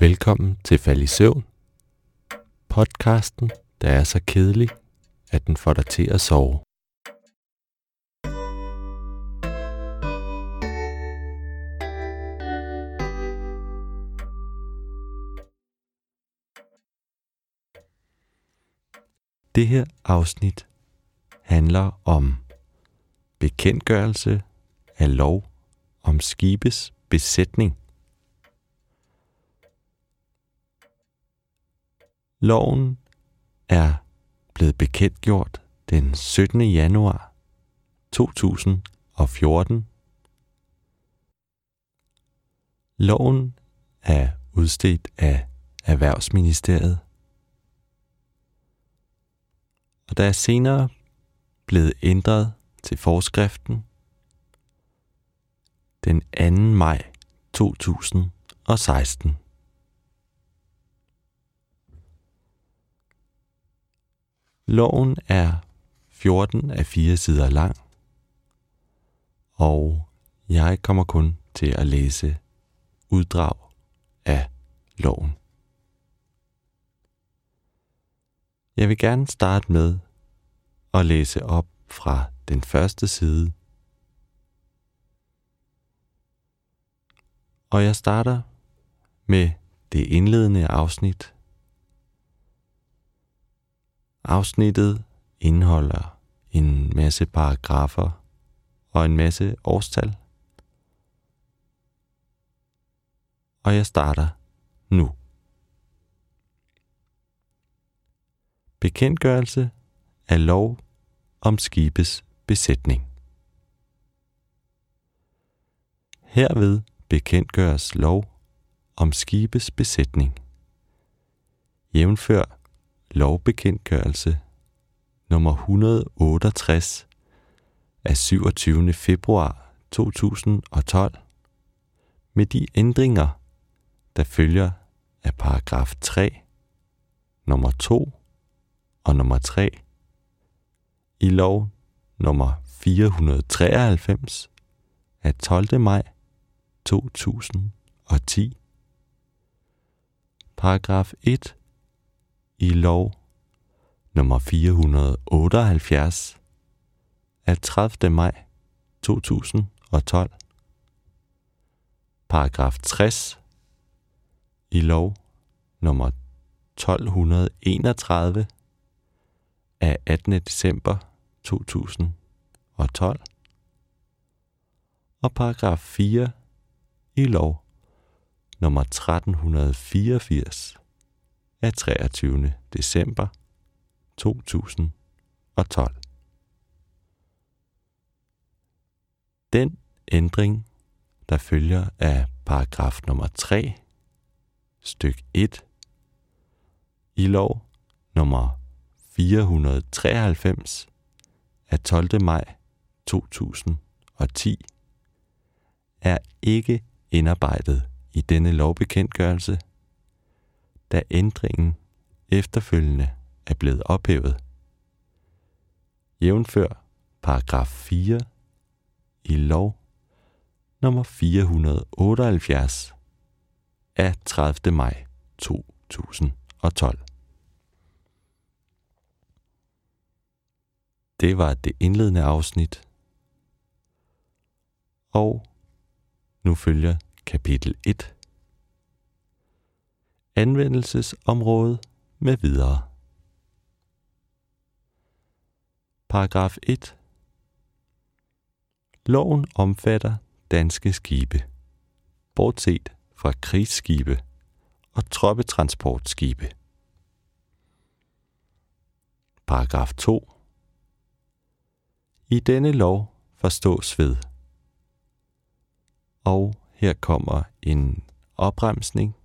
Velkommen til Fald i Søvn, podcasten, der er så kedelig, at den får dig til at sove. Det her afsnit handler om bekendtgørelse af lov om skibes besætning. Loven er blevet bekendtgjort den 17. januar 2014. Loven er udstedt af Erhvervsministeriet, og der er senere blevet ændret til forskriften den 2. maj 2016. Loven er 14 af 4 sider lang, og jeg kommer kun til at læse uddrag af loven. Jeg vil gerne starte med at læse op fra den første side. Og jeg starter med det indledende afsnit. Afsnittet indeholder en masse paragrafer og en masse årstal. Og jeg starter nu. Bekendtgørelse af lov om skibes besætning. Herved bekendtgøres lov om skibes besætning. Jævnfør lovbekendtgørelse nummer 168 af 27. februar 2012 med de ændringer, der følger af paragraf 3, nummer 2 og nummer 3 i lov nummer 493 af 12. maj 2010. Paragraf 1 i lov nummer 478 af 30. maj 2012. Paragraf 60 i lov nummer 1231 af 18. december 2012 og paragraf 4 i lov nummer 1384 af 23. december 2012. Den ændring, der følger af paragraf nummer 3, styk 1, i lov nummer 493 af 12. maj 2010, er ikke indarbejdet i denne lovbekendtgørelse, da ændringen efterfølgende er blevet ophævet. Jævnfør paragraf 4 i lov nummer 478 af 30. maj 2012. Det var det indledende afsnit. Og nu følger kapitel 1. Anvendelsesområde med videre. Paragraf 1. Loven omfatter danske skibe, bortset fra krigsskibe og troppetransportskibe. Paragraf 2. I denne lov forstås ved. Og her kommer en opremsning,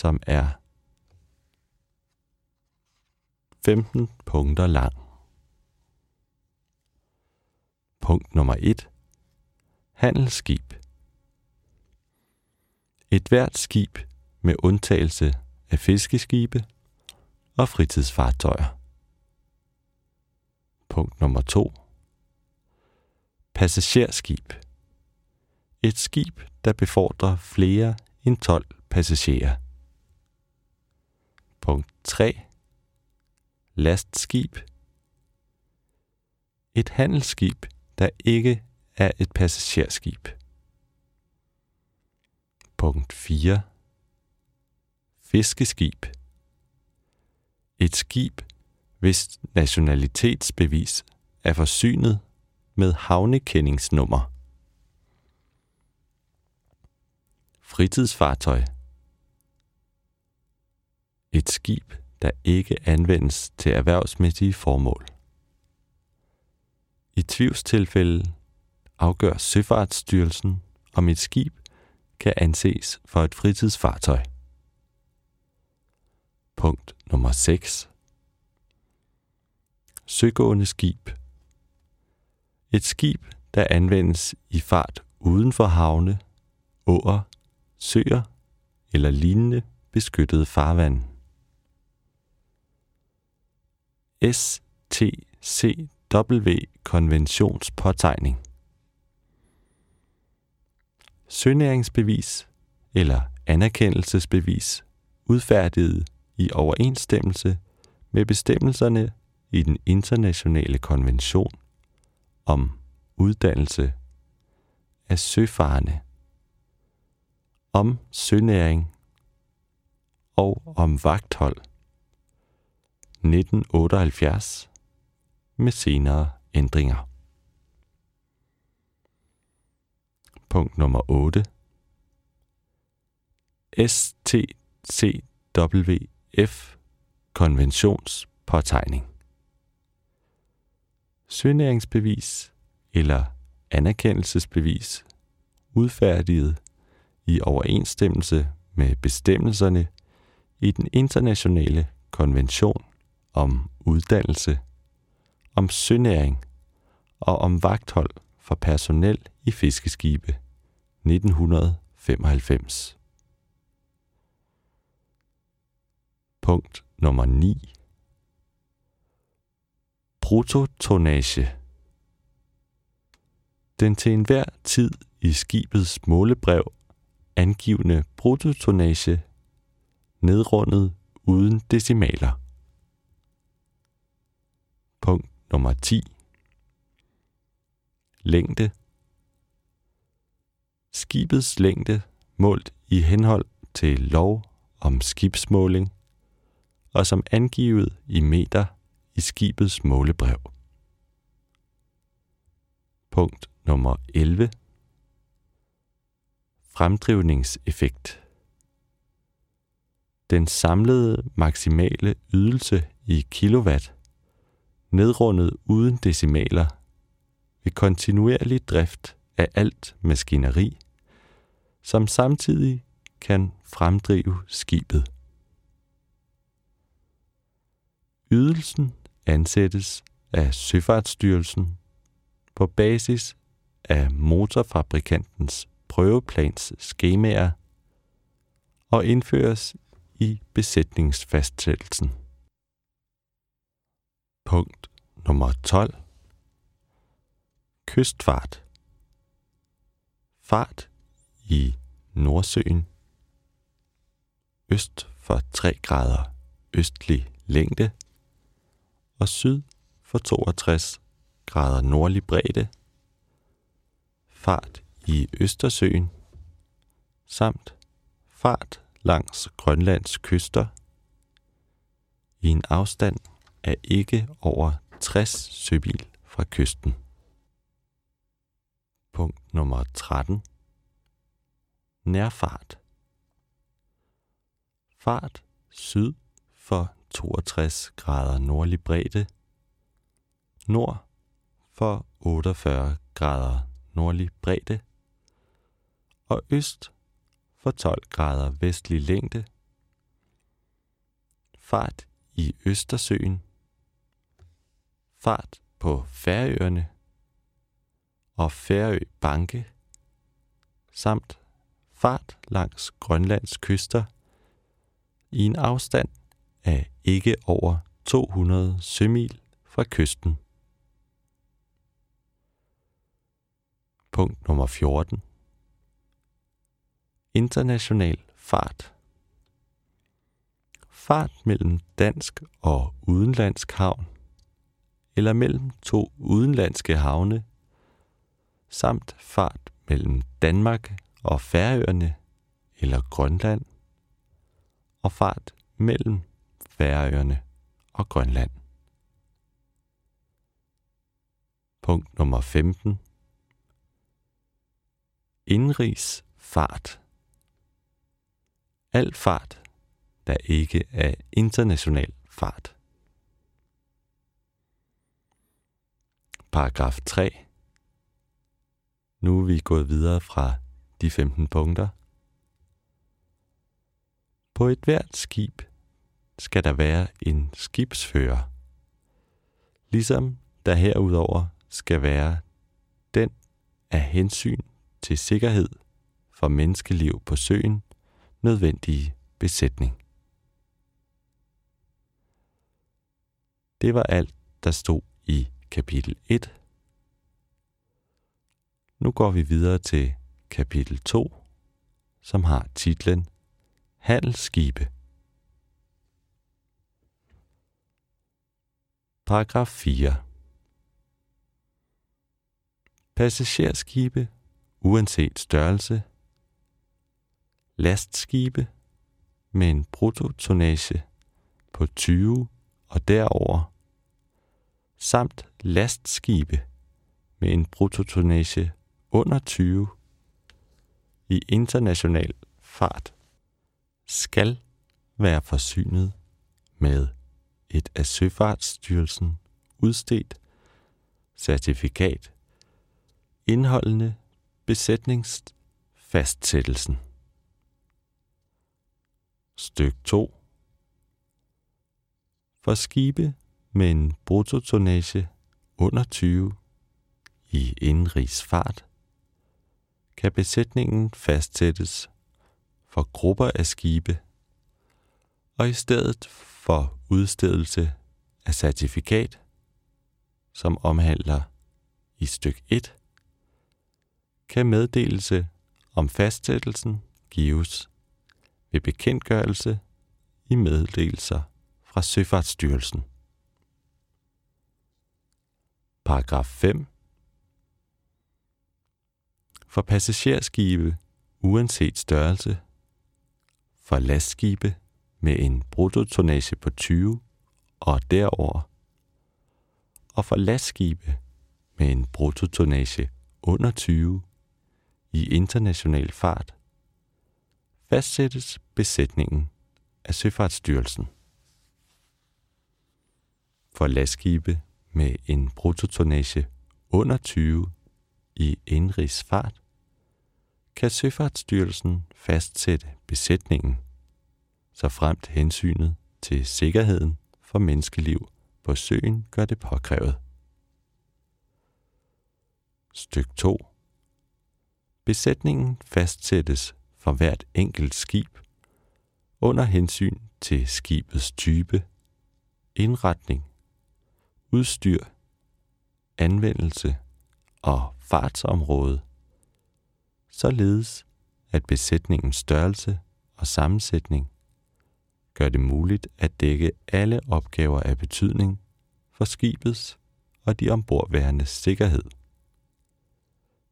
som er 15 punkter lang. Punkt nummer 1. Handelsskib. Et hvert skib med undtagelse af fiskeskibe og fritidsfartøjer. Punkt nummer 2. Passagerskib. Et skib, der befordrer flere end 12 passagerer. Punkt 3. Lastskib. Et handelsskib, der ikke er et passagerskib. Punkt 4. Fiskeskib. Et skib, hvis nationalitetsbevis er forsynet med havnekendingsnummer. Fritidsfartøj. Et skib, der ikke anvendes til erhvervsmæssige formål. I tvivlstilfælde afgør Søfartsstyrelsen, om et skib kan anses for et fritidsfartøj. Punkt nummer 6. Søgående skib. Et skib, der anvendes i fart uden for havne, åer, søer eller lignende beskyttede farvand. STCW konventionspåtegning. Sønæringsbevis eller anerkendelsesbevis udfærdiget i overensstemmelse med bestemmelserne i den internationale konvention om uddannelse af søfarende, om sønæring og om vagthold 1978 med senere ændringer. Punkt nummer 8. STCWF konventionspåtegning. Sønæringsbevis eller anerkendelsesbevis udfærdiget i overensstemmelse med bestemmelserne i den internationale konvention om uddannelse, om sønæring og om vagthold for personel i fiskeskibe 1995. Punkt nummer 9. Bruttotonage. Den til enhver tid i skibets målebrev angivende bruttotonage nedrundet uden decimaler. Punkt nummer 10. Længde. Skibets længde målt i henhold til lov om skibsmåling og som angivet i meter i skibets målebrev. Punkt nummer 11. Fremdrivningseffekt. Den samlede maksimale ydelse i kilowatt, nedrundet uden decimaler, ved kontinuerlig drift af alt maskineri, som samtidig kan fremdrive skibet. Ydelsen ansættes af Søfartsstyrelsen på basis af motorfabrikantens prøveplans skemaer og indføres i besætningsfastsættelsen. Punkt nummer 12. Kystfart. Fart i Nordsøen. Øst for 3 grader østlig længde og syd for 62 grader nordlig bredde. Fart i Østersøen samt fart langs Grønlands kyster i en afstand er ikke over 60 sømil fra kysten. Punkt nummer 13. Nærfart. Fart syd for 62 grader nordlig bredde, nord for 48 grader nordlig bredde og øst for 12 grader vestlig længde. Fart i Østersøen. Fart på Færøerne og Færø Banke samt fart langs Grønlands kyster i en afstand af ikke over 200 sømil fra kysten. Punkt nummer 14. International fart. Fart mellem dansk og udenlandsk havn, eller mellem to udenlandske havne, samt fart mellem Danmark og Færøerne eller Grønland, og fart mellem Færøerne og Grønland. Punkt nummer 15. Indrigs fart. Al fart, der ikke er international fart. Paragraf 3. Nu er vi gået videre fra de 15 punkter. På et hvert skib skal der være en skibsfører, ligesom der herudover skal være den af hensyn til sikkerhed for menneskeliv på søen nødvendige besætning. Det var alt, der stod i kapitel 1. Nu går vi videre til kapitel 2, som har titlen Handelsskibe. Paragraf 4. Passagerskibe, uanset størrelse. Lastskibe med en bruttotonnage på 20 og derover, samt lastskibe med en bruttotonnage under 20 i international fart skal være forsynet med et af Søfartsstyrelsen udstedt certifikat indholdende besætningsfastsættelsen. Styk 2 For skibe med en bruttotonnage under 20 i indrigsfart, kan besætningen fastsættes for grupper af skibe, og i stedet for udstedelse af certifikat, som omhandler i styk 1, kan meddelelse om fastsættelsen gives ved bekendtgørelse i meddelelser fra Søfartsstyrelsen. Paragraf 5 For passagerskibe uanset størrelse, for lastskibe med en bruttotonnage på 20 og derover, og for lastskibe med en bruttotonnage under 20 i international fart, fastsættes besætningen af Søfartsstyrelsen. For lastskibe med en bruttotonnage under 20 i indrigsfart, kan Søfartsstyrelsen fastsætte besætningen, så fremt hensynet til sikkerheden for menneskeliv på søen gør det påkrævet. Styk 2. Besætningen fastsættes for hvert enkelt skib under hensyn til skibets type, indretning, udstyr, anvendelse og fartsområde, således at besætningens størrelse og sammensætning gør det muligt at dække alle opgaver af betydning for skibets og de ombordværendes sikkerhed.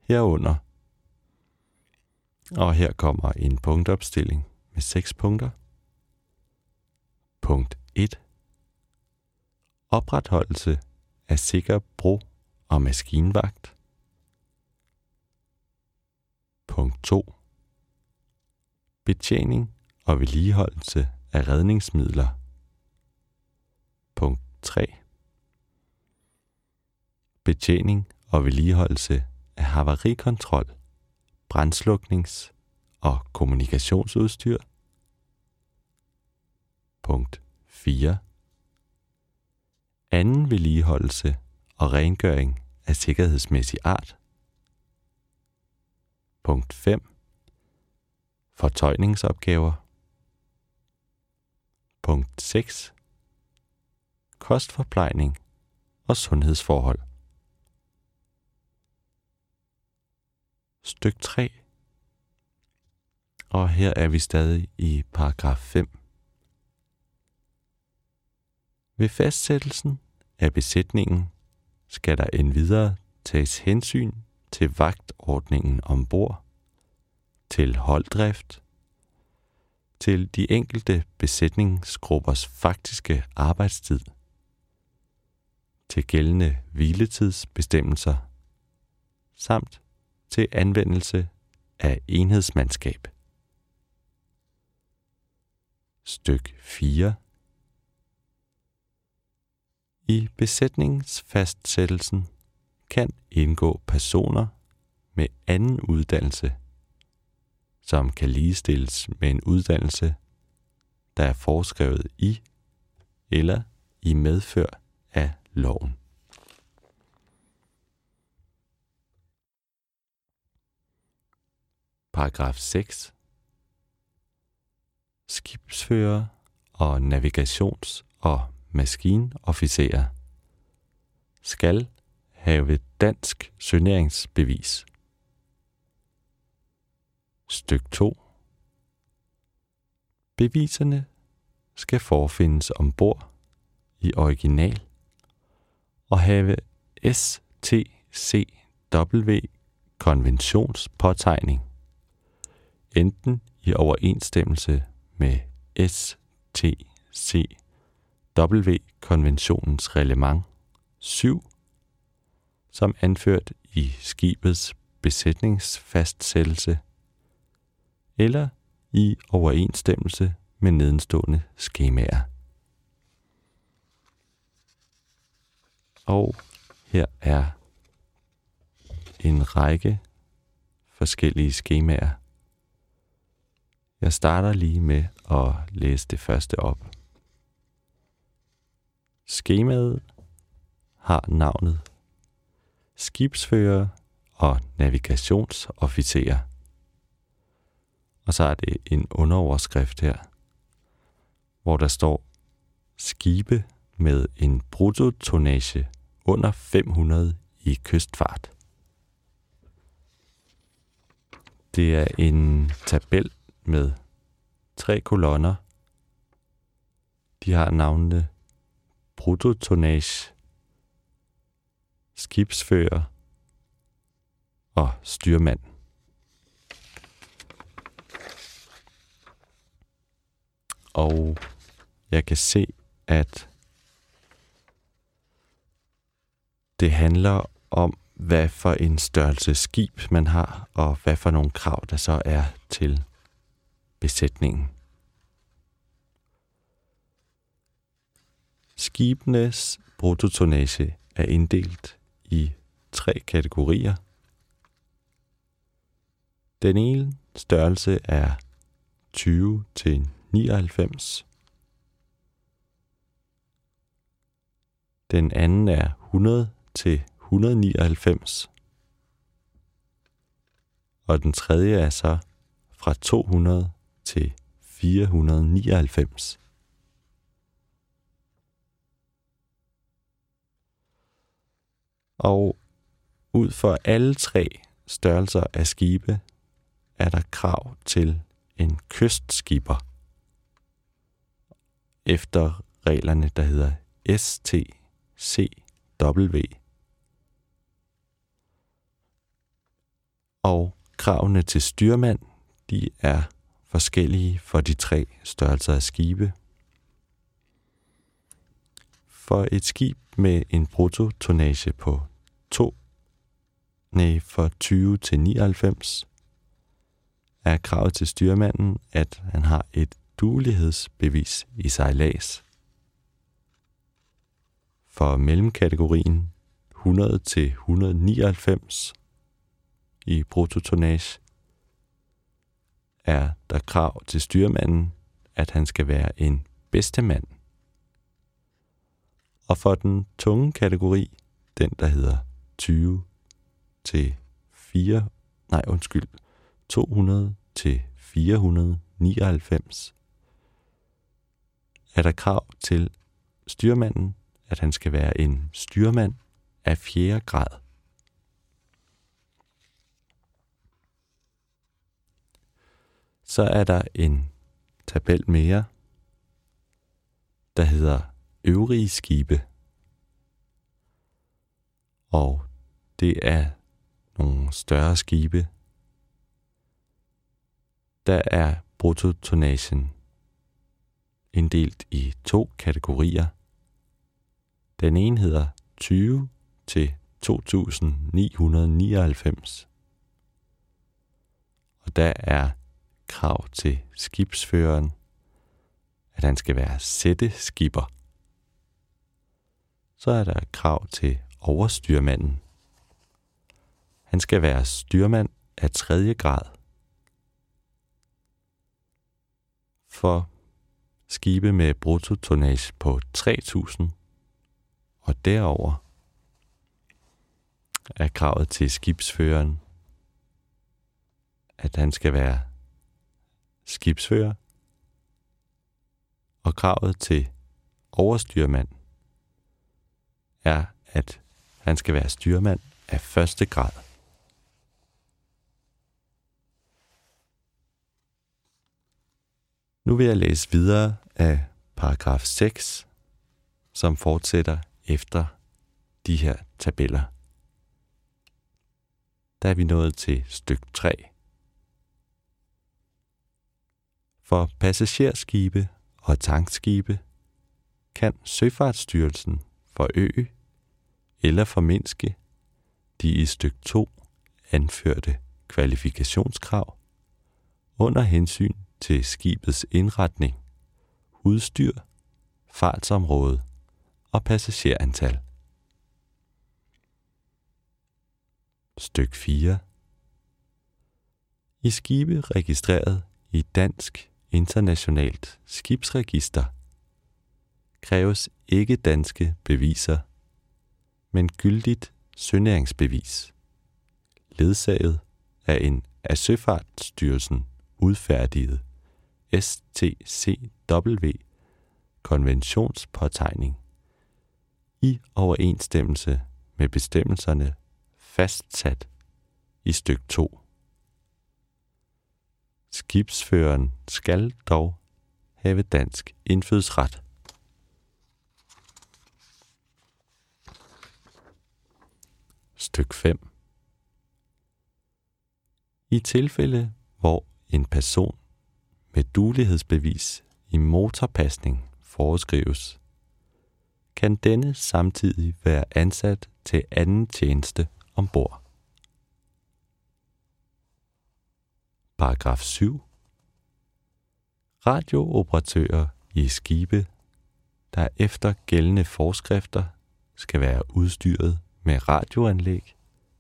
Herunder, og her kommer en punktopstilling med seks punkter. Punkt 1. Opretholdelse af sikker bro- og maskinvagt. Punkt 2. Betjening og vedligeholdelse af redningsmidler. Punkt 3. Betjening og vedligeholdelse af havarikontrol, brændsluknings- og kommunikationsudstyr. Punkt 4. Anden vedligeholdelse og rengøring af sikkerhedsmæssig art. Punkt 5. Fortøjningsopgaver. Punkt 6. Kostforplejning og sundhedsforhold. Styk 3. Og her er vi stadig i paragraf 5. Ved fastsættelsen af besætningen skal der endvidere tages hensyn til vagtordningen ombord, til holddrift, til de enkelte besætningsgruppers faktiske arbejdstid, til gældende hviletidsbestemmelser, samt til anvendelse af enhedsmandskab. Styk 4 i besætningsfastsættelsen kan indgå personer med anden uddannelse, som kan ligestilles med en uddannelse, der er foreskrevet i eller i medfør af loven. Paragraf 6. Skibsfører og navigations- og maskinofficerer skal have dansk søneringsbevis. Styk 2. Beviserne skal forfindes ombord i original og have STCW konventionspåtegning, enten i overensstemmelse med STCW W-konventionens reglement 7, som anført i skibets besætningsfastsættelse, eller i overensstemmelse med nedenstående skemaer. Og her er en række forskellige skemaer. Jeg starter lige med at læse det første op. Skemaet har navnet skibsfører og navigationsofficerer. Og så er det en underoverskrift her, hvor der står skibe med en bruttotonnage under 500 i kystfart. Det er en tabel med tre kolonner. De har navnene bruttotonnage, skibsfører og styrmand. Og jeg kan se, at det handler om, hvad for en størrelse skib man har, og hvad for nogle krav, der så er til besætningen. Skibenes bruttotonnage er inddelt i tre kategorier. Den ene størrelse er 20 til 99. Den anden er 100 til 199. Og den tredje er så fra 200 til 499. Og ud for alle tre størrelser af skibe er der krav til en kystskiber efter reglerne, der hedder STCW. Og kravene til styrmand, de er forskellige for de tre størrelser af skibe. For et skib med en bruttotonnage på 2, nej, for 20 til 99, er kravet til styrmanden, at han har et duelighedsbevis i sejlads. For mellemkategorien 100 til 199 i bruttotonnage er der krav til styrmanden, at han skal være en bedstemand. Og for den tunge kategori, den der hedder 20 til 4, nej undskyld, 200 til 499, er der krav til styrmanden, at han skal være en styrmand af fjerde grad. Så er der en tabel mere, der hedder øvrige skibe. Og det er nogle større skibe. Der er bruttotonagen inddelt i to kategorier. Den ene hedder 20 til 2999. Og der er krav til skibsføreren, at han skal være sætteskibber. Så er der krav til overstyrmanden. Han skal være styrmand af tredje grad. For skibe med bruttotonnage på 3000 og derover er kravet til skibsføreren, at han skal være skibsfører, og kravet til overstyrmand er, at han skal være styrmand af første grad. Nu vil jeg læse videre af paragraf 6, som fortsætter efter de her tabeller. Der er vi nået til stykke 3. For passagerskibe og tankskibe kan Søfartsstyrelsen forøge eller formindske de i stykke 2 anførte kvalifikationskrav under hensyn til skibets indretning, udstyr, fartsområde og passagerantal. Styk 4 I skibe registreret i Dansk Internationalt Skibsregister kræves ikke danske beviser, men gyldigt sønæringsbevis, ledsaget af en af Søfartsstyrelsen udfærdiget STCW konventionspåtegning i overensstemmelse med bestemmelserne fastsat i styk 2. Skibsføreren skal dog have dansk indfødsret. Styk 5 I tilfælde, hvor en person med dulighedsbevis i motorpasning foreskrives, kan denne samtidig være ansat til anden tjeneste ombord. Paragraf 7. Radiooperatører i skibe, der efter gældende forskrifter skal være udstyret med radioanlæg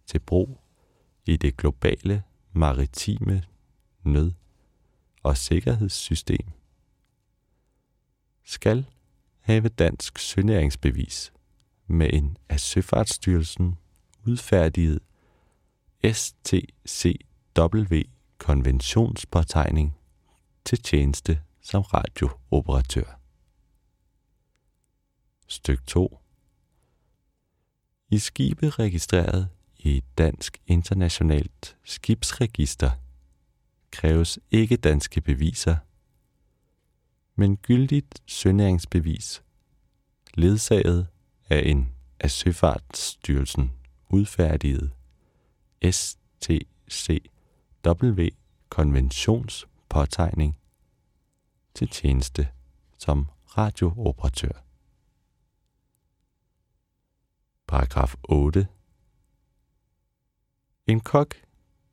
til brug i det globale maritime nød- og sikkerhedssystem, skal have dansk sønæringsbevis med en af Søfartsstyrelsen udfærdiget STCW konventionspåtegning til tjeneste som radiooperatør. Styk 2 I skibe registreret i Dansk Internationalt Skibsregister kræves ikke danske beviser, men gyldigt sønæringsbevis, ledsaget af en af Søfartsstyrelsen udfærdiget STCW konventionspåtegning til tjeneste som radiooperatør. Paragraf 8. En kok,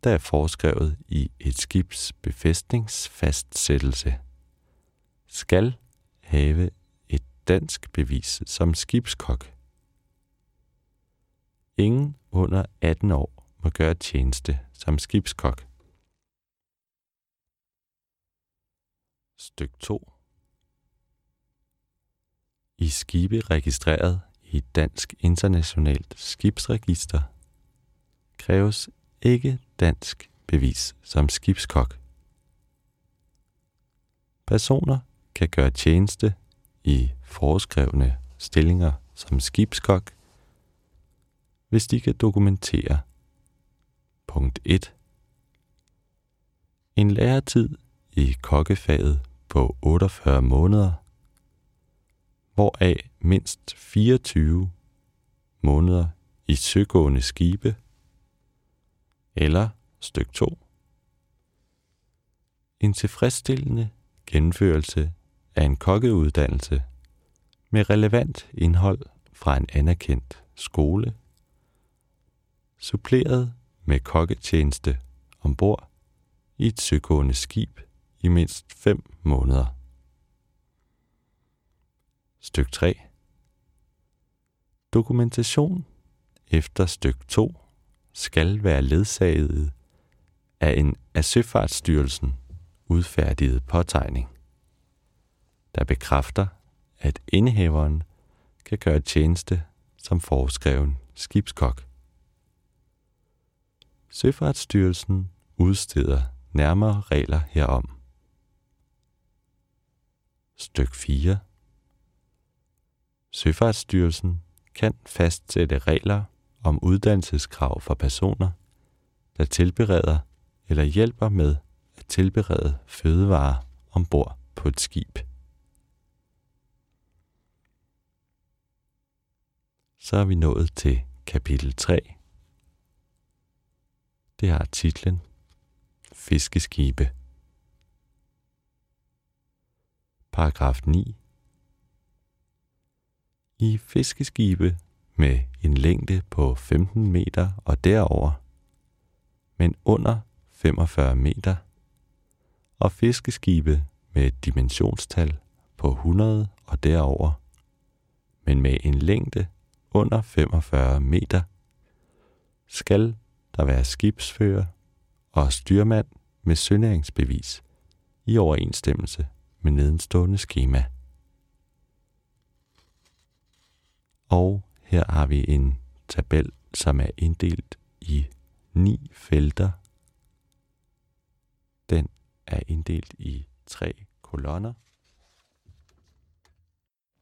der er foreskrevet i et skibs befæstningsfastsættelse, skal have et dansk bevis som skibskok. Ingen under 18 år må gøre tjeneste som skibskok. Styk 2 I skibe registreret i Dansk Internationalt Skibsregister kræves ikke dansk bevis som skibskok. Personer kan gøre tjeneste i foreskrevne stillinger som skibskok, hvis de kan dokumentere punkt 1. En læretid i kokkefaget på 48 måneder, hvoraf mindst 24 måneder i søgående skibe, eller styk 2. En tilfredsstillende gennemførelse af en kokkeuddannelse med relevant indhold fra en anerkendt skole, suppleret med kokketjeneste ombord i et søgående skib i mindst 5 måneder. Styk 3. Dokumentation efter styk 2 skal være ledsaget af en af Søfartsstyrelsen udfærdiget påtegning, der bekræfter, at indehaveren kan gøre tjeneste som foreskreven skibskok. Søfartsstyrelsen udsteder nærmere regler herom. Styk 4. Søfartsstyrelsen kan fastsætte regler om uddannelseskrav for personer, der tilbereder eller hjælper med at tilberede fødevarer ombord på et skib. Så er vi nået til kapitel 3. Det har titlen Fiskeskibe. Paragraf 9. I fiskeskibe med en længde på 15 meter og derover, men under 45 meter, og fiskeskibe med et dimensionstal på 100 og derover, men med en længde under 45 meter, skal der være skibsfører og styrmand med sønæringsbevis i overensstemmelse med nedenstående skema. Og her har vi en tabel, som er inddelt i ni felter. Den er inddelt i tre kolonner.